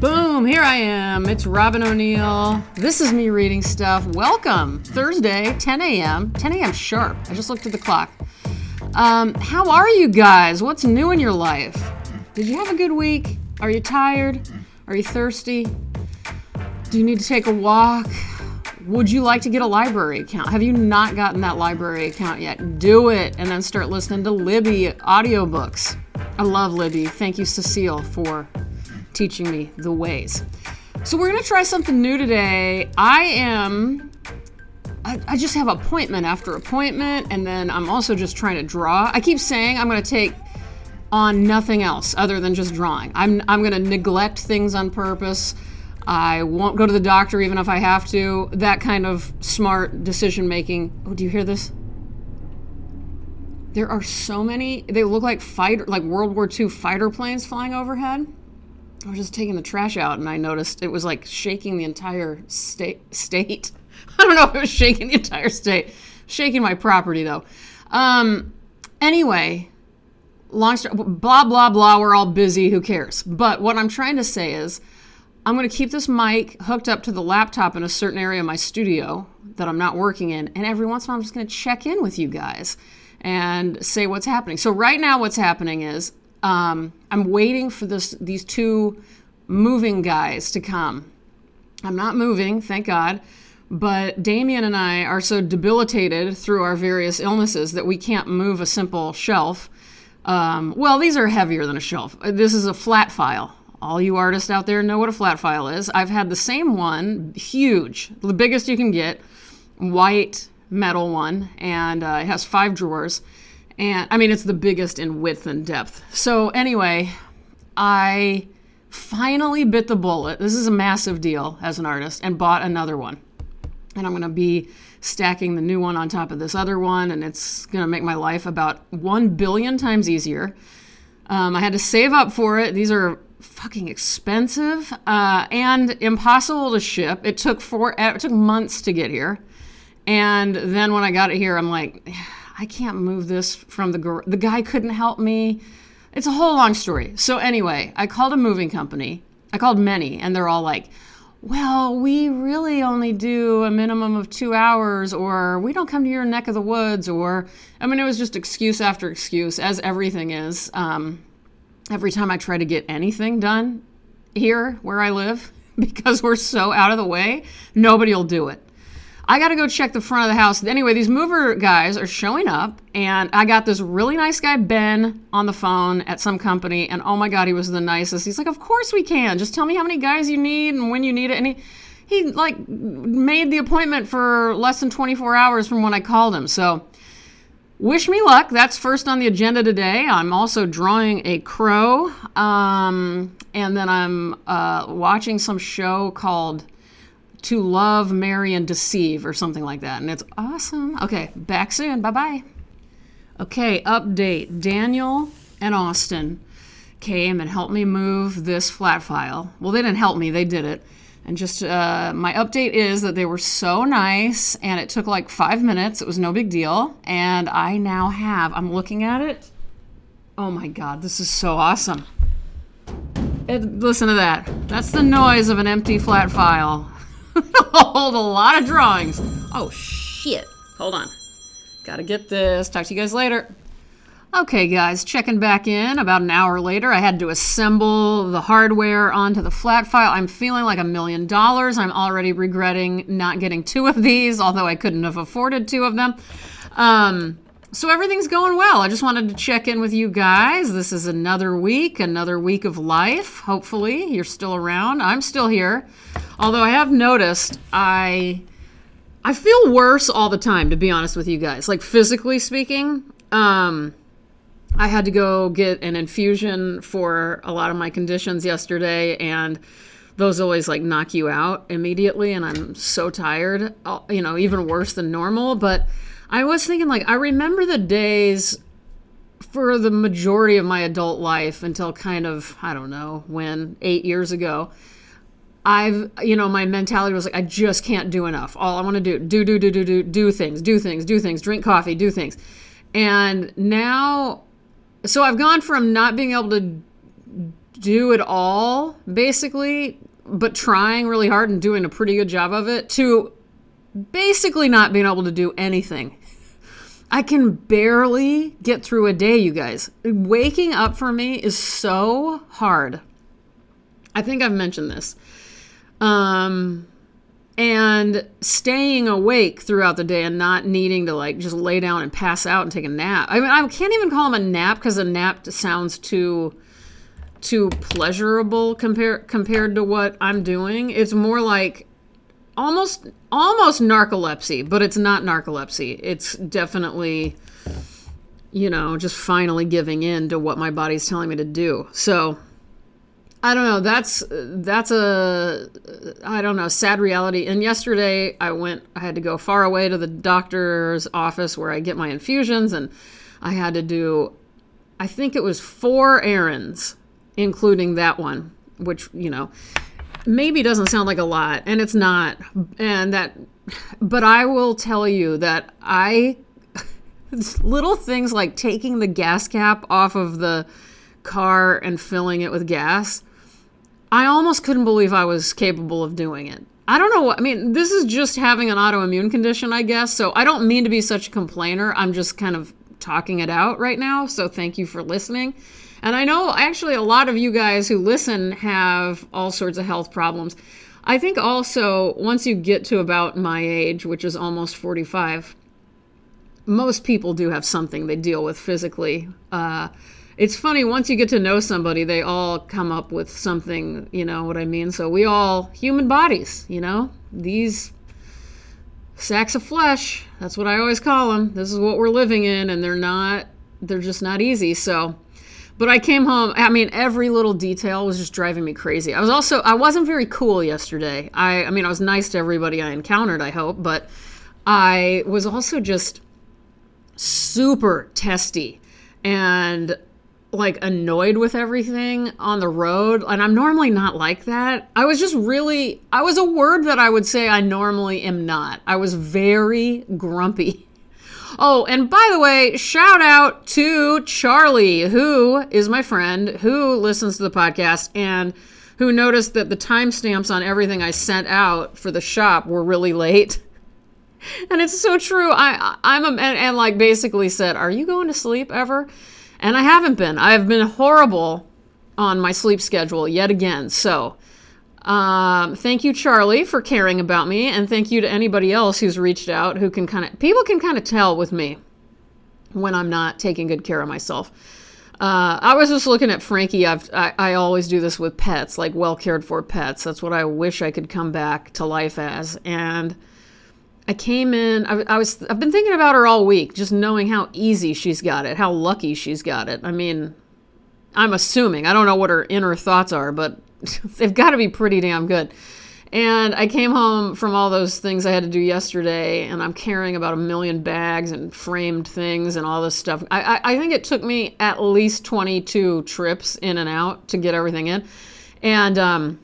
Boom, here I am. It's Robyn O'Neil. This is me reading stuff. Welcome. Thursday, 10 a.m. 10 a.m. sharp. I just looked at the clock. Um, how are you guys? What's new in your life? Did you have a good week? Are you tired? Are you thirsty? Do you need to take a walk? Would you like to get a library account? Have you not gotten that library account yet? Do it and then start listening to Libby audiobooks. I love Libby. Thank you, Cecile, for teaching me the ways. So we're gonna try something new today. I am I, just have appointment after appointment, and then I'm also just trying to draw. I keep saying I'm gonna take on nothing else other than just drawing. I'm I'm gonna neglect things on purpose. I won't go to the doctor even if I have to. That kind of smart decision making. Oh, do you hear this? There are so many. They look like fighter, like World War II fighter planes flying overhead. I was just taking the trash out and I noticed it was like shaking the entire state. State. I don't know if it was shaking the entire state. Shaking my property though. Um, anyway, long story, blah blah blah. We're all busy. Who cares? But what I'm trying to say is, I'm going to keep this mic hooked up to the laptop in a certain area of my studio that I'm not working in, and every once in a while I'm just going to check in with you guys and say what's happening. So right now, what's happening is um, I'm waiting for this these two moving guys to come. I'm not moving, thank God. But Damien and I are so debilitated through our various illnesses that we can't move a simple shelf. Um, well, these are heavier than a shelf. This is a flat file. All you artists out there know what a flat file is. I've had the same one, huge, the biggest you can get, white metal one, and uh, it has five drawers. And I mean, it's the biggest in width and depth. So, anyway, I finally bit the bullet. This is a massive deal as an artist, and bought another one. And I'm going to be stacking the new one on top of this other one, and it's going to make my life about 1 billion times easier. Um, I had to save up for it. These are fucking expensive uh, and impossible to ship. It took four. It took months to get here, and then when I got it here, I'm like, I can't move this from the gar- the guy couldn't help me. It's a whole long story. So anyway, I called a moving company. I called many, and they're all like, "Well, we really only do a minimum of two hours, or we don't come to your neck of the woods, or I mean, it was just excuse after excuse, as everything is. Um, every time I try to get anything done here where I live, because we're so out of the way, nobody will do it. I got to go check the front of the house. Anyway, these mover guys are showing up, and I got this really nice guy, Ben, on the phone at some company, and oh my God, he was the nicest. He's like, Of course we can. Just tell me how many guys you need and when you need it. And he, he like made the appointment for less than 24 hours from when I called him. So, wish me luck. That's first on the agenda today. I'm also drawing a crow, um, and then I'm uh, watching some show called to love, marry, and deceive, or something like that. And it's awesome. Okay, back soon. Bye bye. Okay, update Daniel and Austin came and helped me move this flat file. Well, they didn't help me, they did it. And just uh, my update is that they were so nice, and it took like five minutes. It was no big deal. And I now have, I'm looking at it. Oh my God, this is so awesome. It, listen to that. That's the noise of an empty flat file. hold a lot of drawings. Oh, shit. Hold on. Gotta get this. Talk to you guys later. Okay, guys, checking back in about an hour later. I had to assemble the hardware onto the flat file. I'm feeling like a million dollars. I'm already regretting not getting two of these, although I couldn't have afforded two of them. Um, so everything's going well. I just wanted to check in with you guys. This is another week, another week of life. Hopefully, you're still around. I'm still here. Although I have noticed I I feel worse all the time to be honest with you guys. Like physically speaking, um I had to go get an infusion for a lot of my conditions yesterday and those always like knock you out immediately and I'm so tired, you know, even worse than normal, but I was thinking like I remember the days for the majority of my adult life until kind of I don't know when 8 years ago I've, you know, my mentality was like, I just can't do enough. All I want to do, do, do, do, do, do, do things, do things, do things, drink coffee, do things. And now, so I've gone from not being able to do it all basically, but trying really hard and doing a pretty good job of it, to basically not being able to do anything. I can barely get through a day, you guys. Waking up for me is so hard. I think I've mentioned this. Um, and staying awake throughout the day and not needing to like just lay down and pass out and take a nap. I mean, I can't even call them a nap because a nap sounds too too pleasurable compared compared to what I'm doing. It's more like almost almost narcolepsy, but it's not narcolepsy. It's definitely you know, just finally giving in to what my body's telling me to do. So, I don't know. That's that's a I don't know sad reality. And yesterday I went. I had to go far away to the doctor's office where I get my infusions, and I had to do. I think it was four errands, including that one, which you know maybe doesn't sound like a lot, and it's not. And that, but I will tell you that I little things like taking the gas cap off of the car and filling it with gas I almost couldn't believe I was capable of doing it. I don't know I mean, this is just having an autoimmune condition, I guess. So I don't mean to be such a complainer. I'm just kind of talking it out right now. So thank you for listening. And I know actually a lot of you guys who listen have all sorts of health problems. I think also once you get to about my age, which is almost 45, most people do have something they deal with physically. Uh, it's funny once you get to know somebody they all come up with something you know what i mean? So we all human bodies you know? These sacks of flesh that's what i always call them this is what we're living in and they're not they're just not easy. So but i came home i mean every little detail was just driving me crazy. I was also i wasn't very cool yesterday. I i mean i was nice to everybody i encountered i hope but i was also just super testy. And like annoyed with everything on the road and I'm normally not like that. I was just really I was a word that I would say I normally am not. I was very grumpy. Oh, and by the way, shout out to Charlie, who is my friend, who listens to the podcast and who noticed that the timestamps on everything I sent out for the shop were really late. And it's so true. I I'm a, and, and like basically said, "Are you going to sleep ever?" And I haven't been. I've been horrible on my sleep schedule yet again. So, um, thank you, Charlie, for caring about me, and thank you to anybody else who's reached out who can kind of people can kind of tell with me when I'm not taking good care of myself. Uh, I was just looking at Frankie. I've, I, I always do this with pets, like well cared for pets. That's what I wish I could come back to life as. And I came in. I, I, was. I've been thinking about her all week, just knowing how easy she's got it, how lucky she's got it. I mean, I'm assuming. I don't know what her inner thoughts are, but they've got to be pretty damn good. And I came home from all those things I had to do yesterday, and I'm carrying about a million bags and framed things and all this stuff. I, I, I think it took me at least 22 trips in and out to get everything in, and um,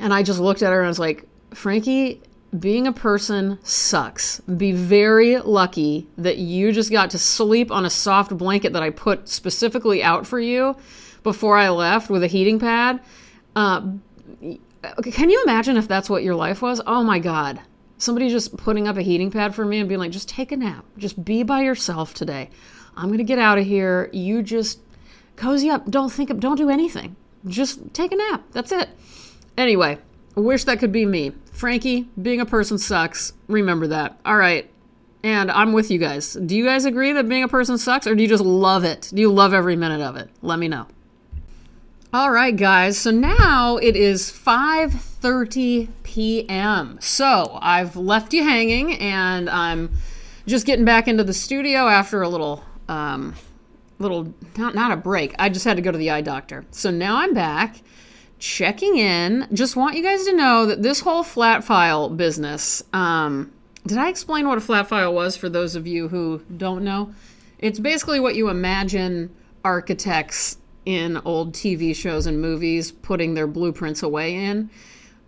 and I just looked at her and I was like, Frankie, being a person sucks. Be very lucky that you just got to sleep on a soft blanket that I put specifically out for you before I left with a heating pad. Uh, can you imagine if that's what your life was? Oh my God. Somebody just putting up a heating pad for me and being like, just take a nap. Just be by yourself today. I'm going to get out of here. You just cozy up. Don't think don't do anything. Just take a nap. That's it. Anyway, wish that could be me. Frankie, being a person sucks. Remember that. All right. And I'm with you guys. Do you guys agree that being a person sucks or do you just love it? Do you love every minute of it? Let me know. All right, guys. So now it is 5:30 p.m. So, I've left you hanging and I'm just getting back into the studio after a little um little not not a break. I just had to go to the eye doctor. So now I'm back checking in. Just want you guys to know that this whole flat file business. Um, did I explain what a flat file was for those of you who don't know? It's basically what you imagine architects in old TV shows and movies putting their blueprints away in.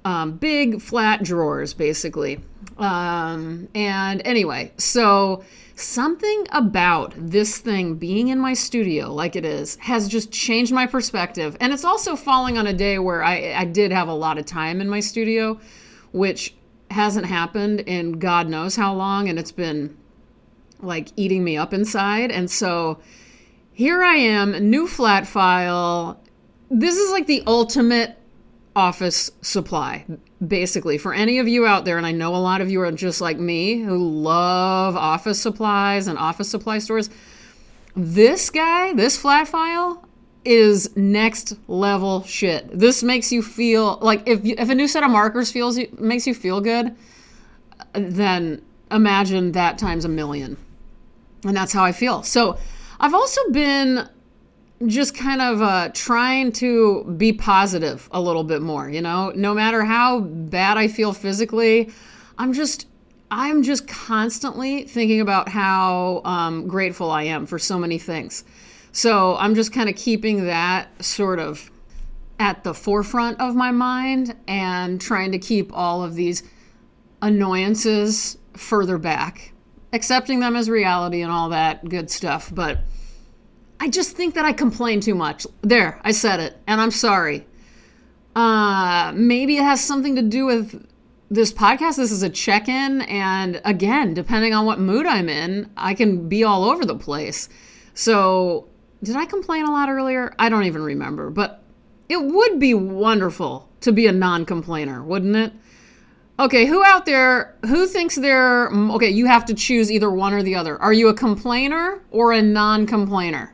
Um, big flat drawers, basically. Um, and anyway, so something about this thing being in my studio like it is has just changed my perspective. And it's also falling on a day where I, I did have a lot of time in my studio, which hasn't happened in God knows how long. And it's been like eating me up inside. And so here I am, new flat file. This is like the ultimate office supply, basically. For any of you out there, and I know a lot of you are just like me who love office supplies and office supply stores. This guy, this flat file, is next level shit. This makes you feel like if you, if a new set of markers feels you, makes you feel good, then imagine that times a million. And that's how I feel. So I've also been just kind of uh, trying to be positive a little bit more. You know, no matter how bad I feel physically, I'm just I'm just constantly thinking about how um, grateful I am for so many things. So I'm just kind of keeping that sort of at the forefront of my mind and trying to keep all of these annoyances further back, accepting them as reality and all that good stuff. But I just think that I complain too much. There, I said it, and I'm sorry. Uh, maybe it has something to do with this podcast. This is a check in, and again, depending on what mood I'm in, I can be all over the place. So, did I complain a lot earlier? I don't even remember, but it would be wonderful to be a non complainer, wouldn't it? Okay, who out there who thinks they're okay? You have to choose either one or the other. Are you a complainer or a non complainer?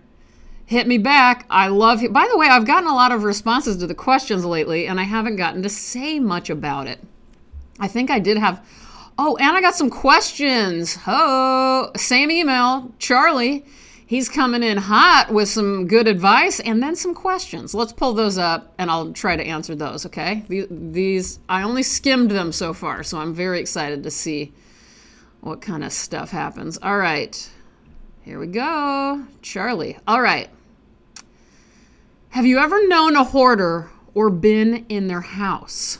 Hit me back. I love you. By the way, I've gotten a lot of responses to the questions lately, and I haven't gotten to say much about it. I think I did have. Oh, and I got some questions. Oh, same email, Charlie. He's coming in hot with some good advice and then some questions. Let's pull those up and I'll try to answer those, okay? These, I only skimmed them so far, so I'm very excited to see what kind of stuff happens. All right, here we go. Charlie. All right. Have you ever known a hoarder or been in their house?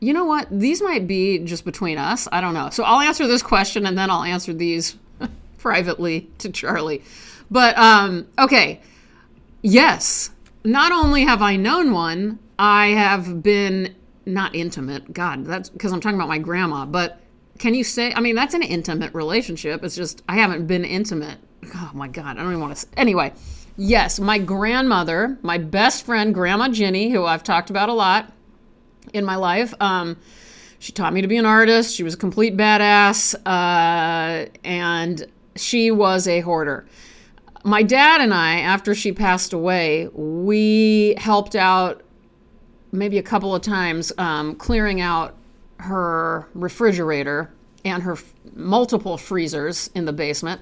You know what? These might be just between us. I don't know. So I'll answer this question and then I'll answer these privately to Charlie. But um, okay. Yes. Not only have I known one, I have been not intimate. God, that's because I'm talking about my grandma. But can you say, I mean, that's an intimate relationship. It's just, I haven't been intimate. Oh my God. I don't even want to. Anyway. Yes, my grandmother, my best friend, Grandma Ginny, who I've talked about a lot in my life. Um, she taught me to be an artist. She was a complete badass, uh, and she was a hoarder. My dad and I, after she passed away, we helped out maybe a couple of times um, clearing out her refrigerator and her f- multiple freezers in the basement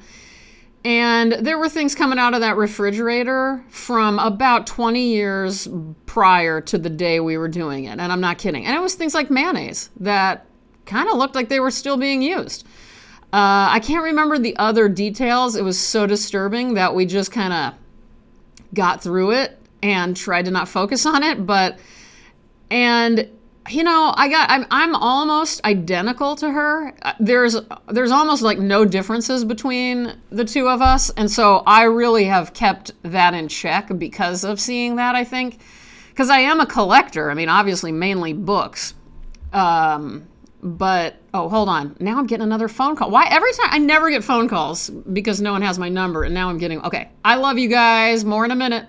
and there were things coming out of that refrigerator from about 20 years prior to the day we were doing it. And I'm not kidding. And it was things like mayonnaise that kind of looked like they were still being used. Uh, I can't remember the other details. It was so disturbing that we just kind of got through it and tried to not focus on it. But, and you know, I got I'm I'm almost identical to her. Uh, there's there's almost like no differences between the two of us, and so I really have kept that in check because of seeing that. I think because I am a collector. I mean, obviously mainly books. Um, but oh, hold on. Now I'm getting another phone call. Why every time I never get phone calls because no one has my number, and now I'm getting okay. I love you guys. More in a minute.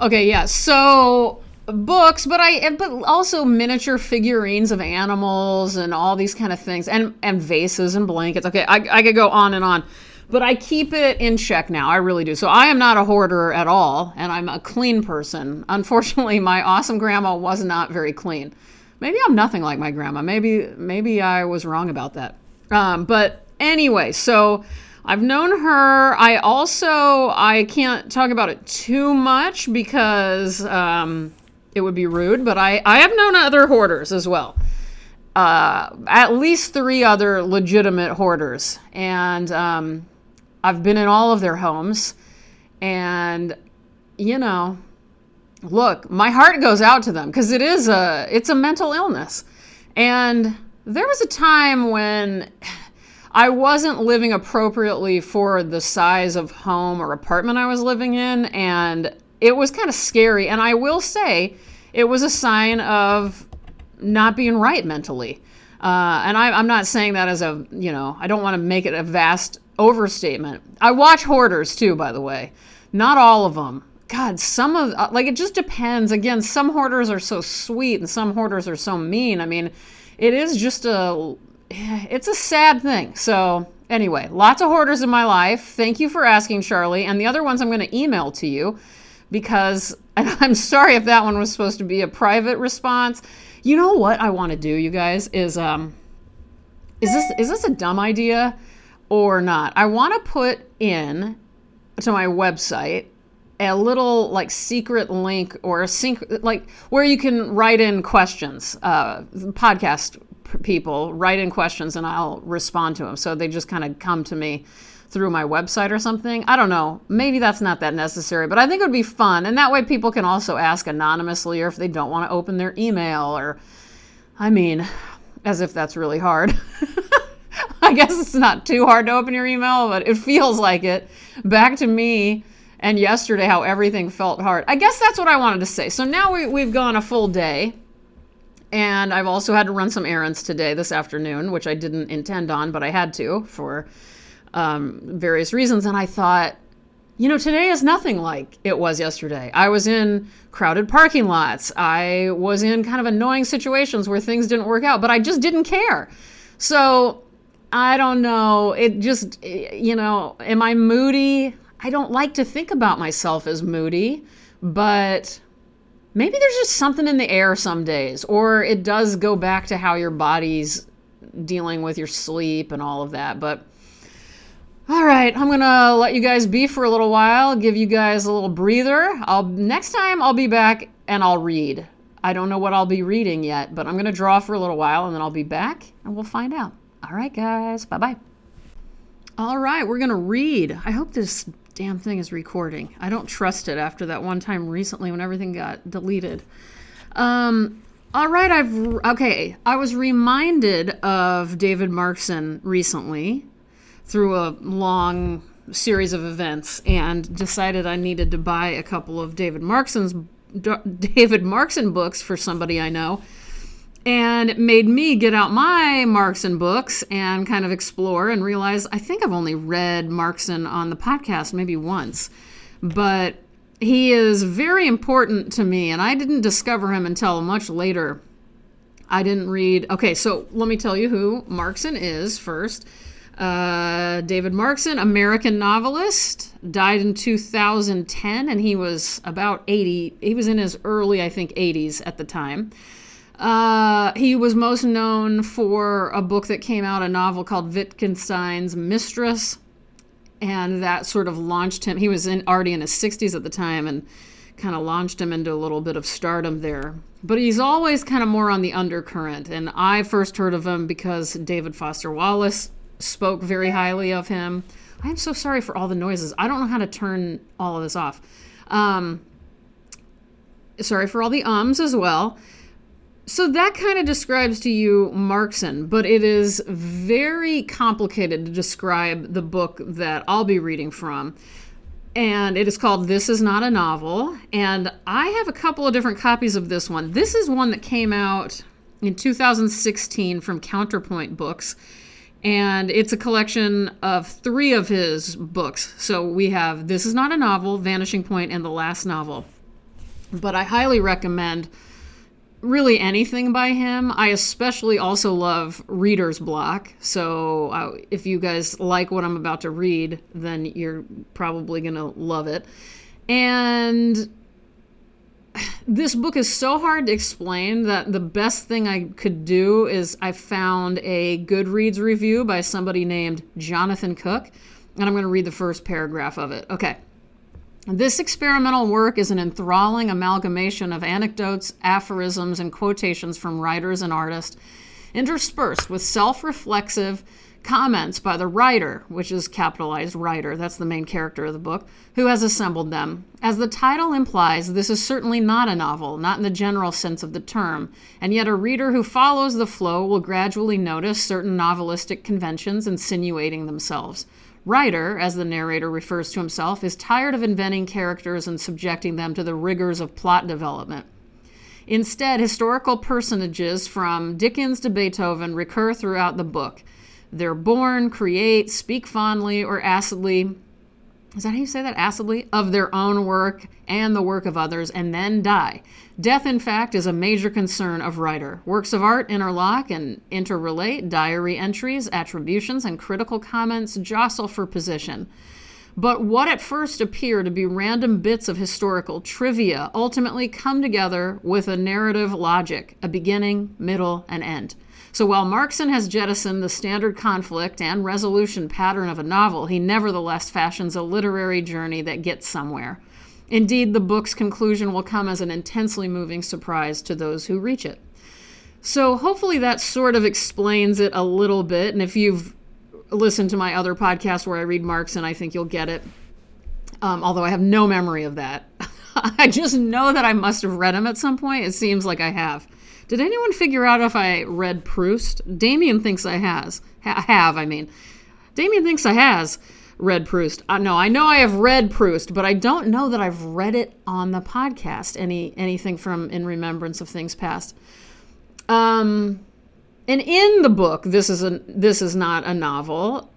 Okay, yeah. So books but i but also miniature figurines of animals and all these kind of things and and vases and blankets. Okay i, I could go on and on but i keep it in check now. I really do. So i am not a hoarder at all and i'm a clean person. Unfortunately my awesome grandma was not very clean. Maybe i'm nothing like my grandma. Maybe maybe i was wrong about that. Um, but anyway so I've known her. I also I can't talk about it too much because um, it would be rude, but I, I have known other hoarders as well. Uh, at least three other legitimate hoarders. And um, I've been in all of their homes. And, you know, look, my heart goes out to them because it is a it's a mental illness. And there was a time when I wasn't living appropriately for the size of home or apartment I was living in and it was kind of scary and I will say it was a sign of not being right mentally. Uh, and I, I'm not saying that as a, you know, I don't want to make it a vast overstatement. I watch hoarders too, by the way. Not all of them. God, some of, uh, like, it just depends. Again, some hoarders are so sweet and some hoarders are so mean. I mean, it is just a, it's a sad thing. So, anyway, lots of hoarders in my life. Thank you for asking, Charlie. And the other ones I'm going to email to you because, I'm sorry if that one was supposed to be a private response. You know what I want to do, you guys, is, um, is this, is this a dumb idea? or not. I want to put in to my website a little like secret link or a sync like where you can write in questions. Uh, podcast people write in questions and I'll respond to them. So they just kind of come to me through my website or something. I don't know. Maybe that's not that necessary, but I think it would be fun. And that way people can also ask anonymously or if they don't want to open their email or, I mean, as if that's really hard. I guess it's not too hard to open your email, but it feels like it. Back to me and yesterday, how everything felt hard. I guess that's what I wanted to say. So now we, we've gone a full day. And I've also had to run some errands today, this afternoon, which I didn't intend on, but I had to for um, various reasons. And I thought, you know, today is nothing like it was yesterday. I was in crowded parking lots. I was in kind of annoying situations where things didn't work out, but I just didn't care. So I don't know. It just, you know, am I moody? I don't like to think about myself as moody, but maybe there's just something in the air some days, or it does go back to how your body's dealing with your sleep and all of that. But all right, I'm gonna let you guys be for a little while, give you guys a little breather. I'll next time I'll be back and I'll read. I don't know what I'll be reading yet, but I'm gonna draw for a little while and then I'll be back and we'll find out. All right, guys. Bye bye. All right, we're to read. I hope this damn thing is recording. I don't trust it after that one time recently when everything got deleted. Um, all right, I've okay. I was reminded of David Markson recently through a long series of events and decided I needed to buy a couple of David Markson's David Markson books for somebody I know and it made me get out my Markson books and kind of explore and realize I think I've only read Markson on the podcast maybe once. But he is very important to me, and I didn't discover him until much later. I didn't read. Okay, so let me tell you who Markson is first. Uh, David Markson, American novelist, died in 2010, and he was about 80. He was in his early, I think, 80s at the time. Uh, he was most known for a book that came out, a novel called Wittgenstein's Mistress, and that sort of launched him. He was in, already in his 60s at the time and kind of launched him into a little bit of stardom there. But he's always kind of more on the undercurrent, and I first heard of him because David Foster Wallace spoke very highly of him. I'm so sorry for all the noises. I don't know how to turn all of this off. Um, sorry for all the ums as well. So that kind of describes to you Markson, but it is very complicated to describe the book that I'll be reading from. And it is called This Is Not a Novel. And I have a couple of different copies of this one. This is one that came out in 2016 from Counterpoint Books. And it's a collection of three of his books. So we have This Is Not a Novel, Vanishing Point, and The Last Novel. But I highly recommend really anything by him. I especially also love Reader's Block. So uh, if you guys like what I'm about to read, then you're probably going to love it. And this book is so hard to explain that the best thing I could do is I found a Goodreads review by somebody named Jonathan Cook. And I'm going to read the first paragraph of it. Okay. This experimental work is an enthralling amalgamation of anecdotes, aphorisms, and quotations from writers and artists, interspersed with self reflexive, comments by the writer, which is capitalized writer, that's the main character of the book, who has assembled them. As the title implies, this is certainly not a novel, not in the general sense of the term, and yet a reader who follows the flow will gradually notice certain novelistic conventions insinuating themselves. Writer, as the narrator refers to himself, is tired of inventing characters and subjecting them to the rigors of plot development. Instead, historical personages from Dickens to Beethoven recur throughout the book. They're born, create, speak fondly or acidly. Is that how you say that? Acidly? Of their own work and the work of others, and then die. Death, in fact, is a major concern of writer. Works of art interlock and interrelate, diary entries, attributions, and critical comments jostle for position. But what at first appear to be random bits of historical trivia ultimately come together with a narrative logic, a beginning, middle, and end. So while Markson has jettisoned the standard conflict and resolution pattern of a novel, he nevertheless fashions a literary journey that gets somewhere. Indeed, the book's conclusion will come as an intensely moving surprise to those who reach it. So, hopefully, that sort of explains it a little bit. And if you've listened to my other podcast where I read Markson I think you'll get it. Um, although I have no memory of that. I just know that I must have read him at some point. It seems like I have. Did anyone figure out if I read Proust? Damien thinks I has. Ha- have, I mean. Damien thinks I has read Proust. Uh, no, I know I have read Proust, but I don't know that I've read it on the podcast. Any anything from In Remembrance of Things Past. Um, and in the book, this is a this is not a novel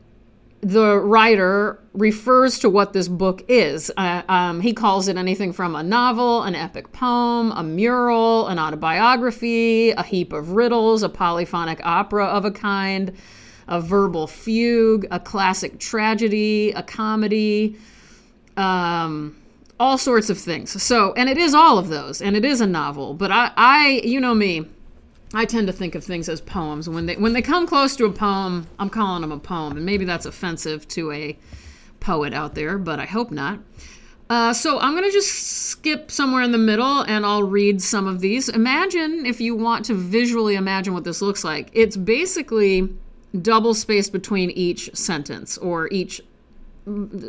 the writer refers to what this book is. Uh, um, he calls it anything from a novel, an epic poem, a mural, an autobiography, a heap of riddles, a polyphonic opera of a kind, a verbal fugue, a classic tragedy, a comedy, um, all sorts of things. So, and it is all of those, and it is a novel. But I, I you know me, I tend to think of things as poems. When they when they come close to a poem, I'm calling them a poem, and maybe that's offensive to a poet out there, but I hope not. Uh, so I'm gonna just skip somewhere in the middle, and I'll read some of these. Imagine if you want to visually imagine what this looks like. It's basically double spaced between each sentence or each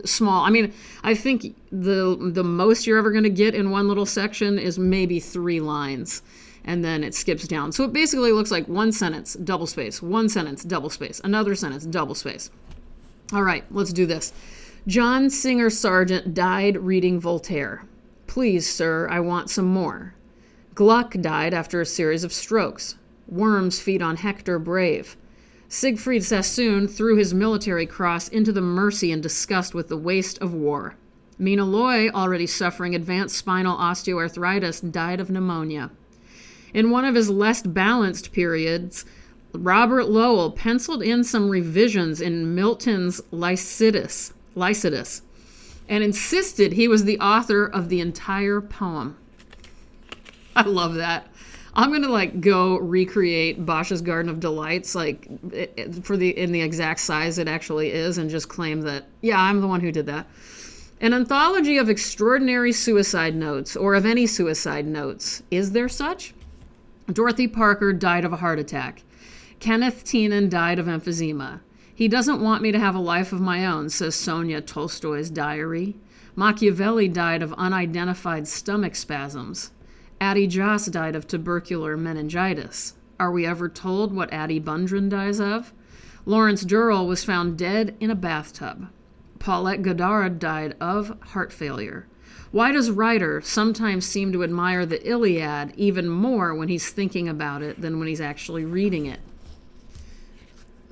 small. I mean, I think the the most you're ever going to get in one little section is maybe three lines and then it skips down. So it basically looks like one sentence, double space, one sentence, double space, another sentence, double space. All right, let's do this. John Singer Sargent died reading Voltaire. Please, sir, I want some more. Gluck died after a series of strokes. Worms feed on Hector Brave. Siegfried Sassoon threw his military cross into the Mersey and disgust with the waste of war. Mina Loy, already suffering advanced spinal osteoarthritis, died of pneumonia. In one of his less balanced periods, Robert Lowell penciled in some revisions in Milton's Lycidas, Lycidas and insisted he was the author of the entire poem. I love that. I'm gonna like go recreate Bosch's Garden of Delights, like for the in the exact size it actually is, and just claim that yeah, I'm the one who did that. An anthology of extraordinary suicide notes, or of any suicide notes. Is there such? Dorothy Parker died of a heart attack. Kenneth Tynan died of emphysema. He doesn't want me to have a life of my own, says Sonia Tolstoy's diary. Machiavelli died of unidentified stomach spasms. Addie Joss died of tubercular meningitis. Are we ever told what Addie Bundren dies of? Lawrence Durrell was found dead in a bathtub. Paulette Goddard died of heart failure. Why does Writer sometimes seem to admire the Iliad even more when he's thinking about it than when he's actually reading it?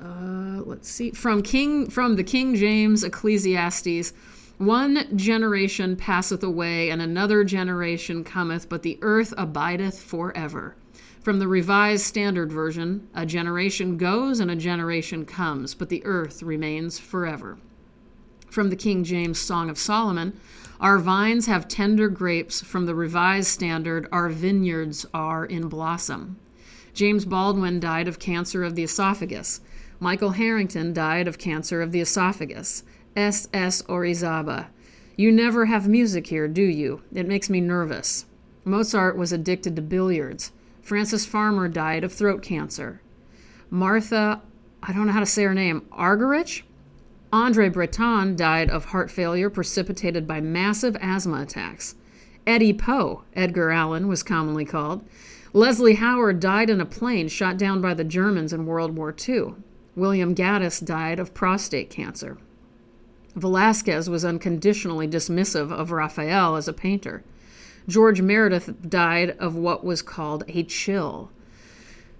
Uh, let's see. From King from the King James Ecclesiastes, one generation passeth away, and another generation cometh, but the earth abideth forever. From the Revised Standard Version, a generation goes and a generation comes, but the earth remains forever. From the King James Song of Solomon, our vines have tender grapes from the Revised Standard. Our vineyards are in blossom. James Baldwin died of cancer of the esophagus. Michael Harrington died of cancer of the esophagus. S. S. Orizaba. You never have music here, do you? It makes me nervous. Mozart was addicted to billiards. Frances Farmer died of throat cancer. Martha I don't know how to say her name, Argerich. Andre Breton died of heart failure precipitated by massive asthma attacks. Eddie Poe, Edgar Allan was commonly called. Leslie Howard died in a plane shot down by the Germans in World War II. William Gaddis died of prostate cancer. Velasquez was unconditionally dismissive of Raphael as a painter. George Meredith died of what was called a chill.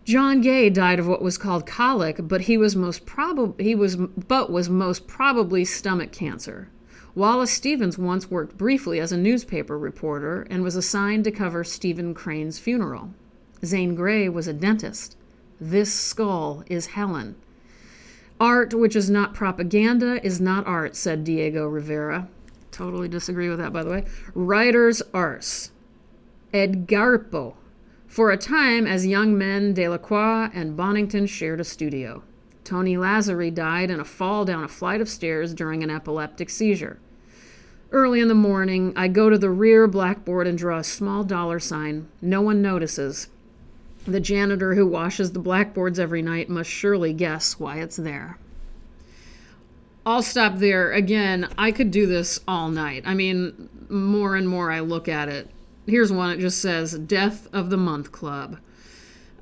John Gay died of what was called colic, but he was most probably he was but was most probably stomach cancer. Wallace Stevens once worked briefly as a newspaper reporter and was assigned to cover Stephen Crane's funeral. Zane Grey was a dentist. This skull is Helen. Art, which is not propaganda, is not art, said Diego Rivera. Totally disagree with that, by the way. Writer's Ars. Edgarpo. For a time, as young men, Delacroix and Bonington shared a studio. Tony Lazzeri died in a fall down a flight of stairs during an epileptic seizure. Early in the morning, I go to the rear blackboard and draw a small dollar sign. No one notices. The janitor who washes the blackboards every night must surely guess why it's there. I'll stop there. Again, I could do this all night. I mean, more and more I look at it. Here's one. It just says Death of the Month Club.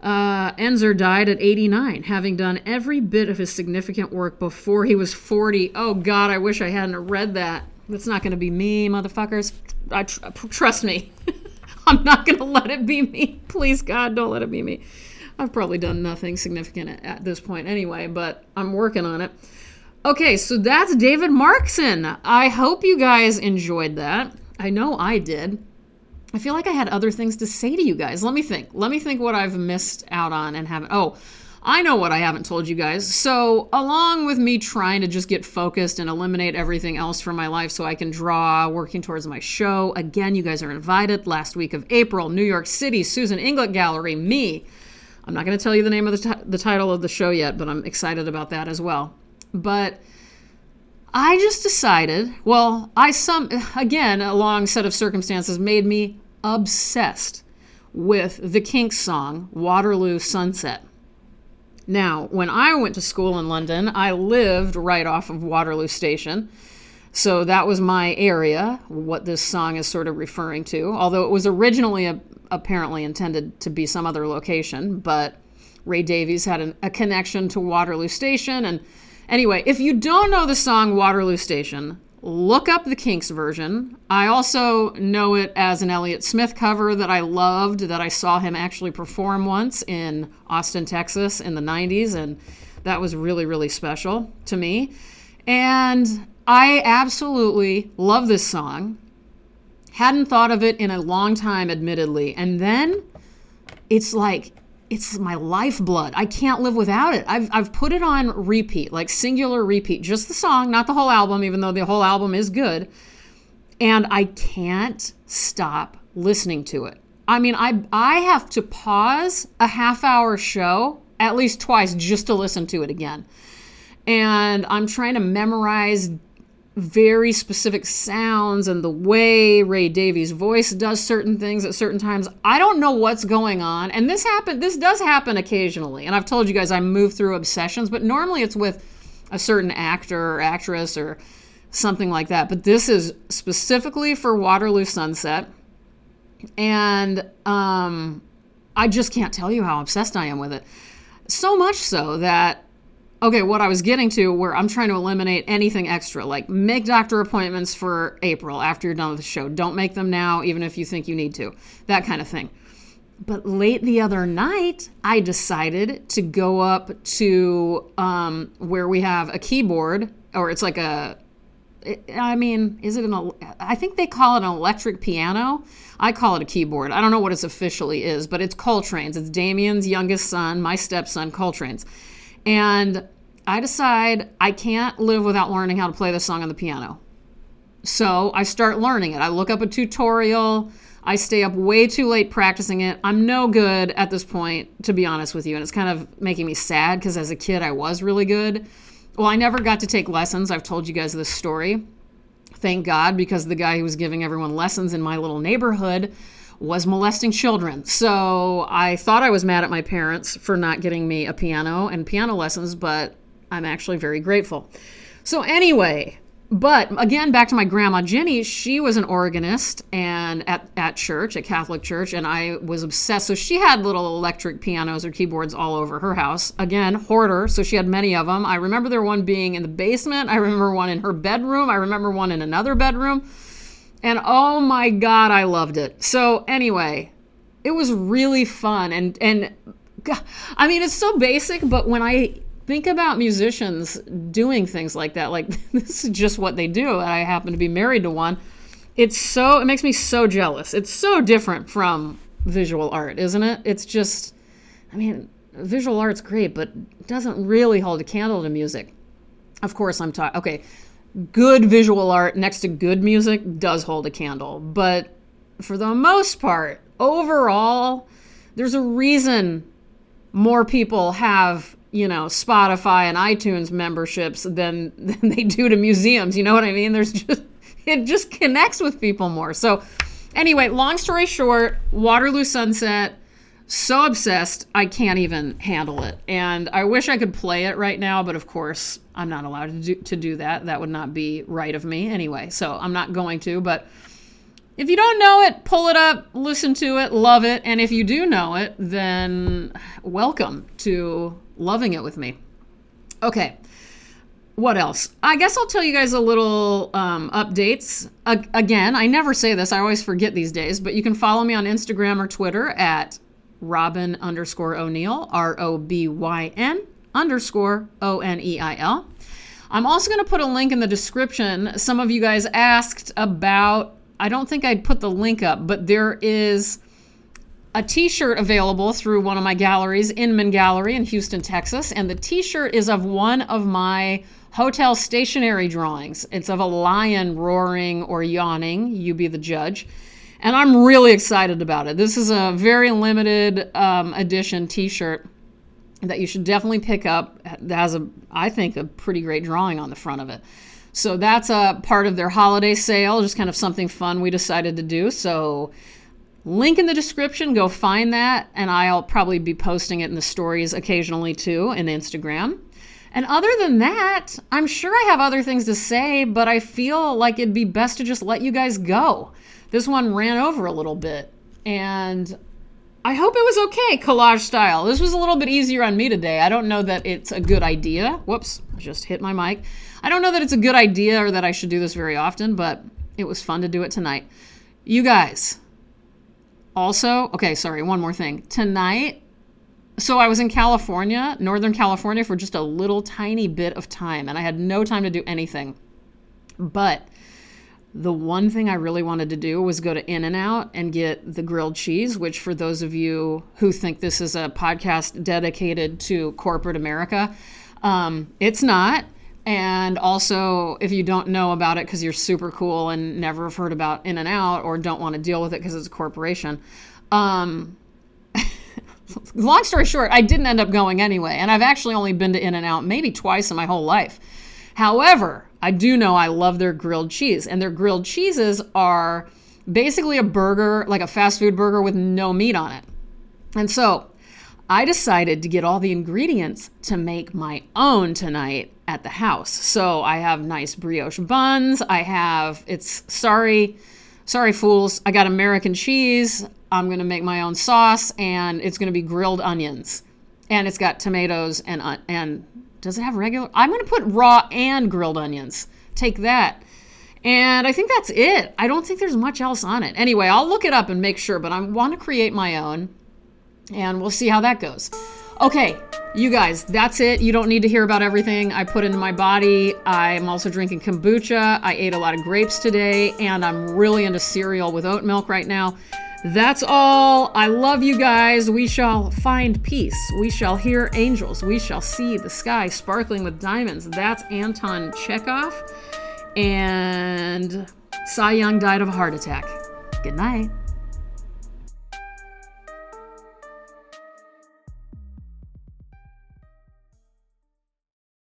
Uh, Ensor died at 89, having done every bit of his significant work before he was 40. Oh, God, I wish I hadn't read that. That's not going to be me, motherfuckers. I tr- trust me. I'm not going to let it be me. Please, God, don't let it be me. I've probably done nothing significant at, at this point anyway, but I'm working on it. Okay, so that's David Markson. I hope you guys enjoyed that. I know I did. I feel like I had other things to say to you guys. Let me think. Let me think what I've missed out on and haven't. Oh, I know what I haven't told you guys. So, along with me trying to just get focused and eliminate everything else from my life so I can draw, working towards my show, again, you guys are invited. Last week of April, New York City, Susan Inglett Gallery, me. I'm not going to tell you the name of the, t- the title of the show yet, but I'm excited about that as well. But I just decided, well, I some again, a long set of circumstances made me obsessed with the Kinks song Waterloo Sunset. Now, when I went to school in London, I lived right off of Waterloo Station. So that was my area, what this song is sort of referring to. Although it was originally a, apparently intended to be some other location, but Ray Davies had an, a connection to Waterloo Station. And anyway, if you don't know the song Waterloo Station, look up the Kinks version. I also know it as an Elliott Smith cover that I loved, that I saw him actually perform once in Austin, Texas in the 90s, and that was really, really special to me. And I absolutely love this song. Hadn't thought of it in a long time, admittedly. And then it's like it's my lifeblood. I can't live without it. I've, I've put it on repeat, like singular repeat, just the song, not the whole album, even though the whole album is good. And I can't stop listening to it. I mean, I, I have to pause a half hour show at least twice just to listen to it again. And I'm trying to memorize very specific sounds and the way Ray Davies' voice does certain things at certain times. I don't know what's going on. And this happen this does happen occasionally. And I've told you guys I move through obsessions, but normally it's with a certain actor or actress or something like that. But this is specifically for Waterloo Sunset. And um, I just can't tell you how obsessed I am with it. So much so that okay, what I was getting to where I'm trying to eliminate anything extra, like make doctor appointments for April after you're done with the show. Don't make them now, even if you think you need to. That kind of thing. But late the other night, I decided to go up to um, where we have a keyboard, or it's like a, I mean, is it an, I think they call it an electric piano. I call it a keyboard. I don't know what it officially is, but it's Coltrane's. It's Damien's youngest son, my stepson, Coltrane's. And I decide I can't live without learning how to play this song on the piano. So I start learning it. I look up a tutorial. I stay up way too late practicing it. I'm no good at this point, to be honest with you. And it's kind of making me sad because as a kid, I was really good. Well, I never got to take lessons. I've told you guys this story. Thank God, because the guy who was giving everyone lessons in my little neighborhood was molesting children. So I thought I was mad at my parents for not getting me a piano and piano lessons, but I'm actually very grateful. So, anyway, but again, back to my grandma Jenny, she was an organist and at, at church, at Catholic church, and I was obsessed. So she had little electric pianos or keyboards all over her house. Again, hoarder, so she had many of them. I remember there one being in the basement. I remember one in her bedroom. I remember one in another bedroom. And oh my God, I loved it. So anyway, it was really fun. And, and I mean, it's so basic, but when I think about musicians doing things like that, like this is just what they do. I happen to be married to one. It's so, it makes me so jealous. It's so different from visual art, isn't it? It's just, I mean, visual art's great, but doesn't really hold a candle to music. Of course, I'm talking, okay, good visual art next to good music does hold a candle. But for the most part, overall, there's a reason more people have, you know, Spotify and iTunes memberships than, than they do to museums. You know what I mean? There's just, it just connects with people more. So, anyway, long story short, Waterloo Sunset so obsessed I can't even handle it. And I wish I could play it right now, but of course I'm not allowed to do, to do that. That would not be right of me anyway. So I'm not going to. But if you don't know it, pull it up, listen to it, love it. And if you do know it, then welcome to loving it with me. Okay. What else? I guess I'll tell you guys a little um, updates. A- again, I never say this, I always forget these days, but you can follow me on Instagram or Twitter at Robyn underscore O'Neil, R O B Y N underscore O N E I L. I'm also going to put a link in the description. Some of you guys asked about, I don't think I'd put the link up, but there is a t shirt available through one of my galleries, Inman Gallery in Houston, Texas. And the t shirt is of one of my hotel stationery drawings. It's of a lion roaring or yawning. You be the judge and I'm really excited about it. This is a very limited um, edition T-shirt that you should definitely pick up. That has a, I think, a pretty great drawing on the front of it. So that's a part of their holiday sale, just kind of something fun we decided to do. So link in the description, go find that, and I'll probably be posting it in the stories occasionally too in Instagram. And other than that, I'm sure I have other things to say, but I feel like it'd be best to just let you guys go. This one ran over a little bit. And I hope it was okay, collage style. This was a little bit easier on me today. I don't know that it's a good idea. Whoops, I just hit my mic. I don't know that it's a good idea or that I should do this very often, but it was fun to do it tonight. You guys, also, okay, sorry, one more thing. Tonight, so I was in California, Northern California, for just a little tiny bit of time, and I had no time to do anything. But the one thing I really wanted to do was go to In N Out and get the grilled cheese, which, for those of you who think this is a podcast dedicated to corporate America, um, it's not. And also, if you don't know about it because you're super cool and never have heard about In N Out or don't want to deal with it because it's a corporation, um, long story short, I didn't end up going anyway. And I've actually only been to In N Out maybe twice in my whole life. However, I do know I love their grilled cheese, and their grilled cheeses are basically a burger, like a fast food burger with no meat on it. And so I decided to get all the ingredients to make my own tonight at the house. So I have nice brioche buns. I have, it's sorry, sorry fools, I got American cheese. I'm going to make my own sauce, and it's going to be grilled onions. And it's got tomatoes and, uh, and does it have regular? I'm going to put raw and grilled onions. Take that. And I think that's it. I don't think there's much else on it. Anyway, I'll look it up and make sure, but I want to create my own. And we'll see how that goes. Okay, you guys, that's it. You don't need to hear about everything I put into my body. I'm also drinking kombucha. I ate a lot of grapes today, and I'm really into cereal with oat milk right now. That's all. I love you guys. We shall find peace. We shall hear angels. We shall see the sky sparkling with diamonds. That's Anton Chekhov. And Cy Young died of a heart attack. Good night.